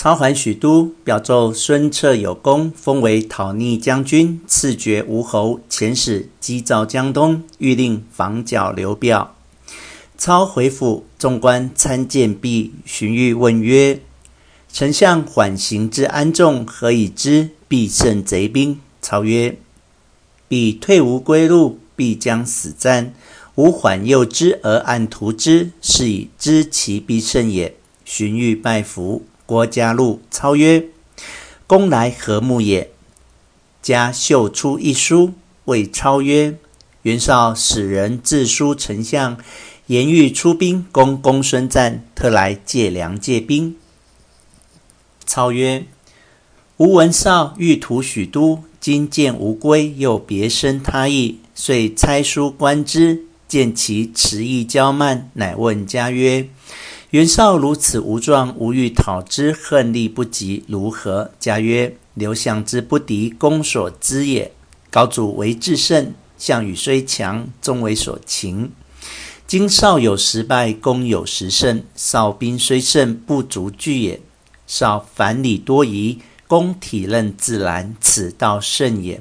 操还许都，表奏孙策有功，封为讨逆将军，赐爵吴侯，遣使击赵江东，欲令防剿刘表。操回府，众官参见毕，荀彧问曰：“丞相缓行之安众，何以知必胜贼兵？”操曰：“彼退无归路，必将死战。吾缓诱之而暗图之，是以知其必胜也。”荀彧拜服。郭嘉录，操曰：“公来何目也？”嘉嗅出一书，谓操曰：“袁绍使人致书丞相，言欲出兵攻公孙瓒，特来借粮借兵。”操曰：“吾闻绍欲图许都，今见无归，又别生他意，遂差书观之，见其迟意骄慢，乃问嘉曰。”袁绍如此无状，吾欲讨之，恨力不及，如何？家曰：“刘项之不敌，公所知也。高祖为智胜，项羽虽强，终为所擒。今绍有时败，公有十胜，绍兵虽胜，不足惧也。绍反礼多疑，公体任自然，此道胜也。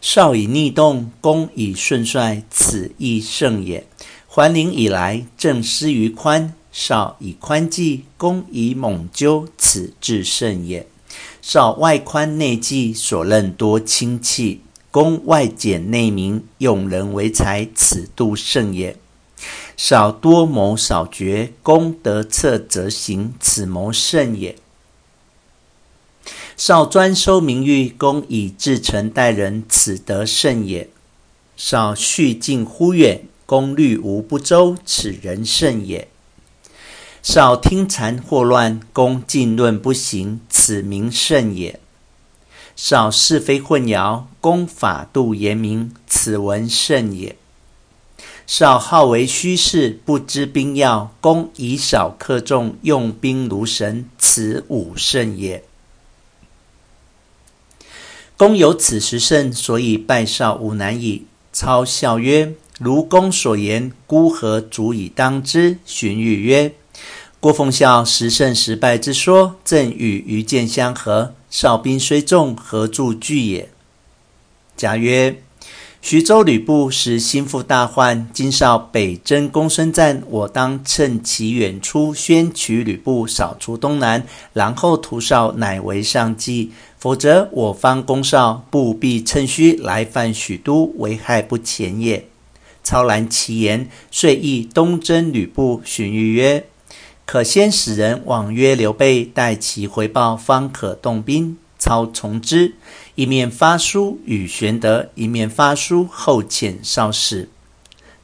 绍以逆动，公以顺率，此亦胜也。桓灵以来，政失于宽。”少以宽济，公以猛纠，此致胜也。少外宽内济，所任多亲戚；公外简内明，用人为才，此度胜也。少多谋少决，公得策则行，此谋胜也。少专收名誉，公以至诚待人，此德胜也。绍恤近乎远，公虑无不周，此人胜也。少听谗惑乱，公进论不行，此名胜也；少是非混淆，公法度严明，此文胜也；少好为虚事，不知兵要，公以少克众，用兵如神，此武胜也。公有此十胜，所以拜绍无难矣。操笑曰：“如公所言，孤何足以当之？”荀彧曰：郭奉孝十胜十败之说，正与愚见相合。少兵虽众，何足惧也？嘉曰：徐州吕布实心腹大患。今少北征公孙瓒，我当趁其远出，先取吕布，扫除东南，然后屠绍，乃为上计。否则，我方攻绍，不必趁虚来犯许都，危害不浅也。操然其言，遂意东征吕布。荀彧曰。可先使人往约刘备，待其回报，方可动兵。操从之，一面发书与玄德，一面发书后遣少使，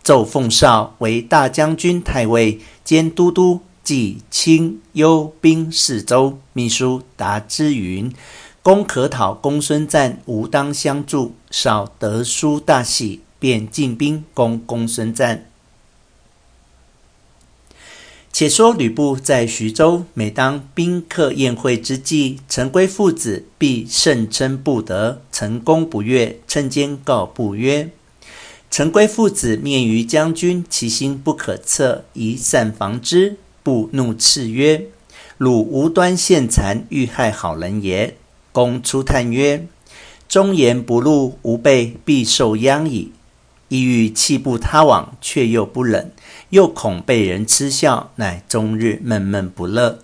奏奉绍为大将军、太尉，兼都督，冀青幽兵四州。秘书答之云：“公可讨公孙瓒，吾当相助。”少得书大喜，便进兵攻公孙瓒。且说吕布在徐州，每当宾客宴会之际，陈规父子必盛称不得，陈宫不悦，趁间告布曰：“陈规父子面于将军，其心不可测，宜善防之。”布怒斥曰：“汝无端献谗，欲害好人也。”公出叹曰：“忠言不露，吾辈必受殃矣。”意欲弃布他往，却又不忍。又恐被人嗤笑，乃终日闷闷不乐。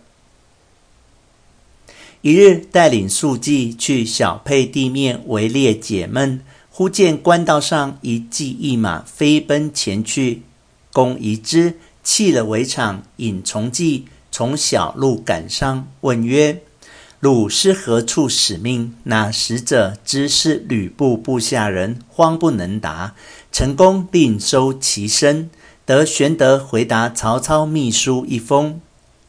一日，带领宿骑去小沛地面围猎解闷，忽见官道上一骑一马飞奔前去，公疑之，弃了围场，引从骑从小路赶上，问曰：“汝是何处使命？”那使者知是吕布部下人，慌不能答。陈宫另收其身。得玄德回答曹操秘书一封，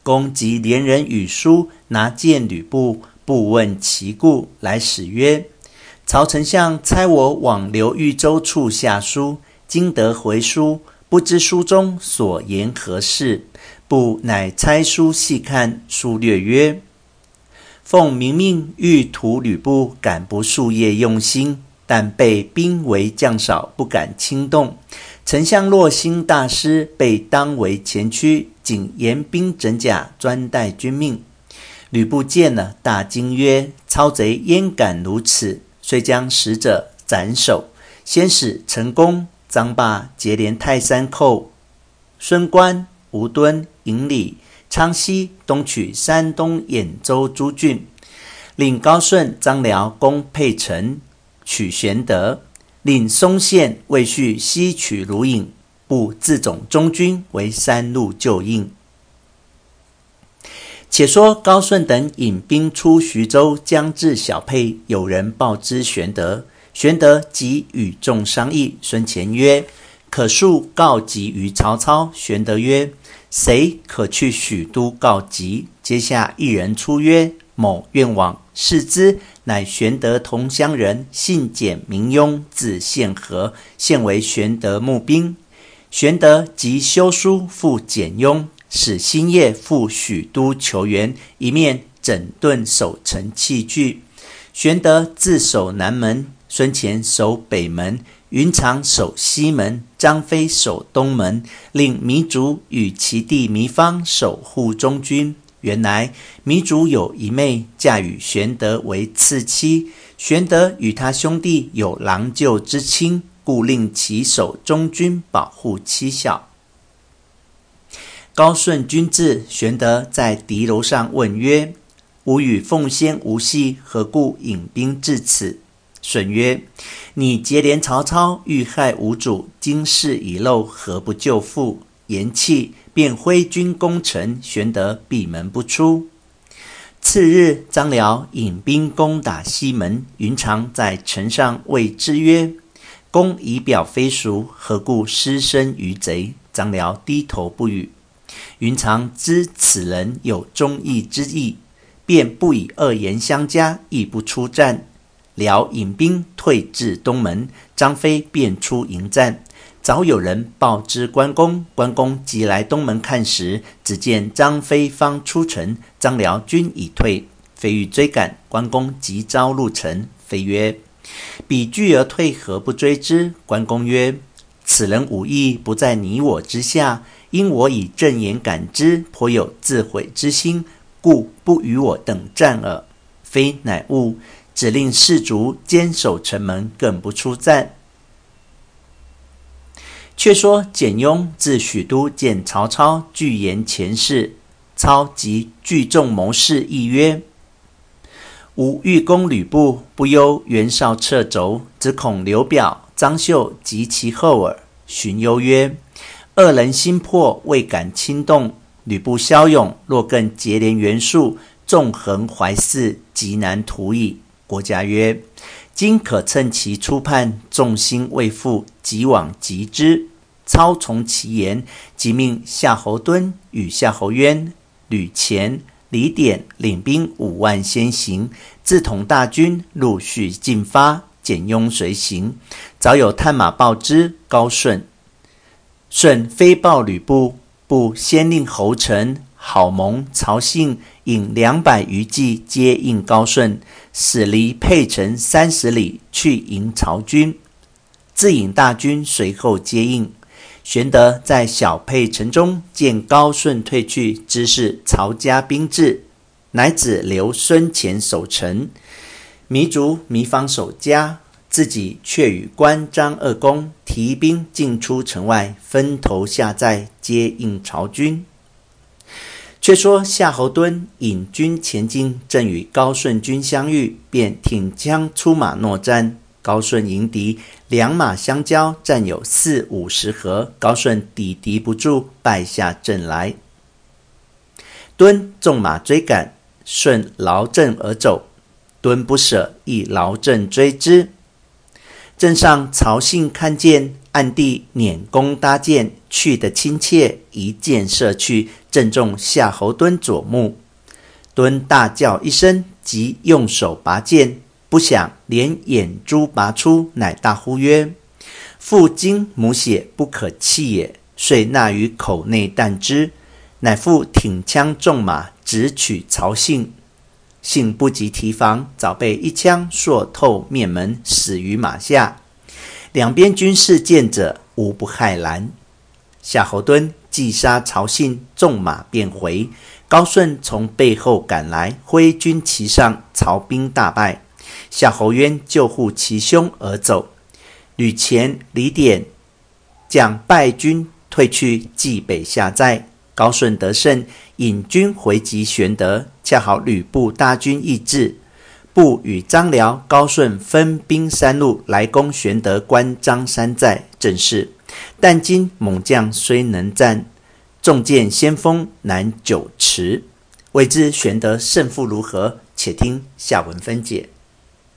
公即连人与书拿见吕布，布问其故，来使曰：“曹丞相差我往刘豫州处下书，今得回书，不知书中所言何事？”布乃拆书细看，书略曰：“奉明命欲图吕布，敢不夙夜用心？但被兵为将少，不敢轻动。”丞相若兴大师，被当为前驱，仅严兵整甲，专待军命。吕布见了，大惊曰：“操贼焉敢如此！”遂将使者斩首。先使陈宫、张霸结连泰山寇，孙观、吴敦、尹礼、昌豨东取山东兖州诸郡，领高顺、张辽攻沛城，取玄德；领松县、魏续西取鲁隐，布自总中军为三路救应。且说高顺等引兵出徐州，将至小沛，有人报知玄德。玄德即与众商议。孙干曰：“可速告急于曹操。”玄德曰：“谁可去许都告急？”接下一人出曰：“某愿往。”视之，乃玄德同乡人，姓简，名雍，字宪和，现为玄德募兵。玄德即修书付简雍。使星夜赴许都求援，一面整顿守城器具。玄德自守南门，孙干守北门，云长守西门，张飞守东门，令糜竺与其弟糜芳守护中军。原来糜竺有一妹，嫁与玄德为次妻。玄德与他兄弟有郎舅之亲，故令其守中军，保护妻小。高顺军至，玄德在敌楼上问曰：“吾与奉先无隙，何故引兵至此？”顺曰：“你结连曹操，欲害吾主，今事已露，何不救父？”言訖，便挥军攻城。玄德闭门不出。次日，张辽引兵攻打西门，云长在城上谓之曰：“公仪表非俗，何故失身于贼？”张辽低头不语。云长知此人有忠义之意，便不以恶言相加，亦不出战。辽引兵退至东门，张飞便出迎战。早有人报知关公，关公即来东门看时，只见张飞方出城，张辽军已退。飞欲追赶，关公急招入城。飞曰：“彼拒而退，何不追之？”关公曰：“此人武艺不在你我之下。”因我以正言感之，颇有自毁之心，故不与我等战耳。飞乃悟，只令士卒坚守城门，更不出战。却说简雍自许都见曹操，具言前事。操即聚众谋士议曰：“吾欲攻吕布，不忧袁绍掣肘，只恐刘表、张绣及其后耳。”荀攸曰：二人心魄未敢轻动，吕布骁勇，若更结连袁术，纵横淮泗，极难图矣。国家曰：“今可趁其初叛，众心未复，即往击之。”操从其言，即命夏侯惇与夏侯渊、吕虔、李典领兵五万先行，自统大军陆续进发，简雍随行。早有探马报知高顺。顺飞报吕布，布先令侯成、郝萌、曹信引两百余骑接应高顺，使离沛城三十里去迎曹军，自引大军随后接应。玄德在小沛城中见高顺退去，知是曹家兵至，乃只留孙干守城，糜竺、糜芳守家。自己却与关张二公提兵进出城外，分头下寨接应曹军。却说夏侯惇引军前进，正与高顺军相遇，便挺枪出马搦战。高顺迎敌，两马相交，战有四五十合，高顺抵敌不住，败下阵来。惇纵马追赶，顺劳阵而走，惇不舍，亦劳阵追之。阵上曹信看见，暗地拈弓搭箭，去得亲切，一箭射去，正中夏侯惇左目。惇大叫一声，即用手拔剑，不想连眼珠拔出，乃大呼曰：“父精母血，不可弃也！”遂纳于口内啖之，乃复挺枪纵马，直取曹信。信不及提防，早被一枪朔透面门，死于马下。两边军士见者，无不骇然。夏侯惇既杀曹信，纵马便回。高顺从背后赶来，挥军齐上，曹兵大败。夏侯渊救护其兄而走。吕虔、李典将败军退去，冀北下寨。高顺得胜，引军回击玄德，恰好吕布大军易至。布与张辽、高顺分兵三路来攻玄德关张山寨，正是。但今猛将虽能战，中箭先锋难久持。未知玄德胜负如何？且听下文分解。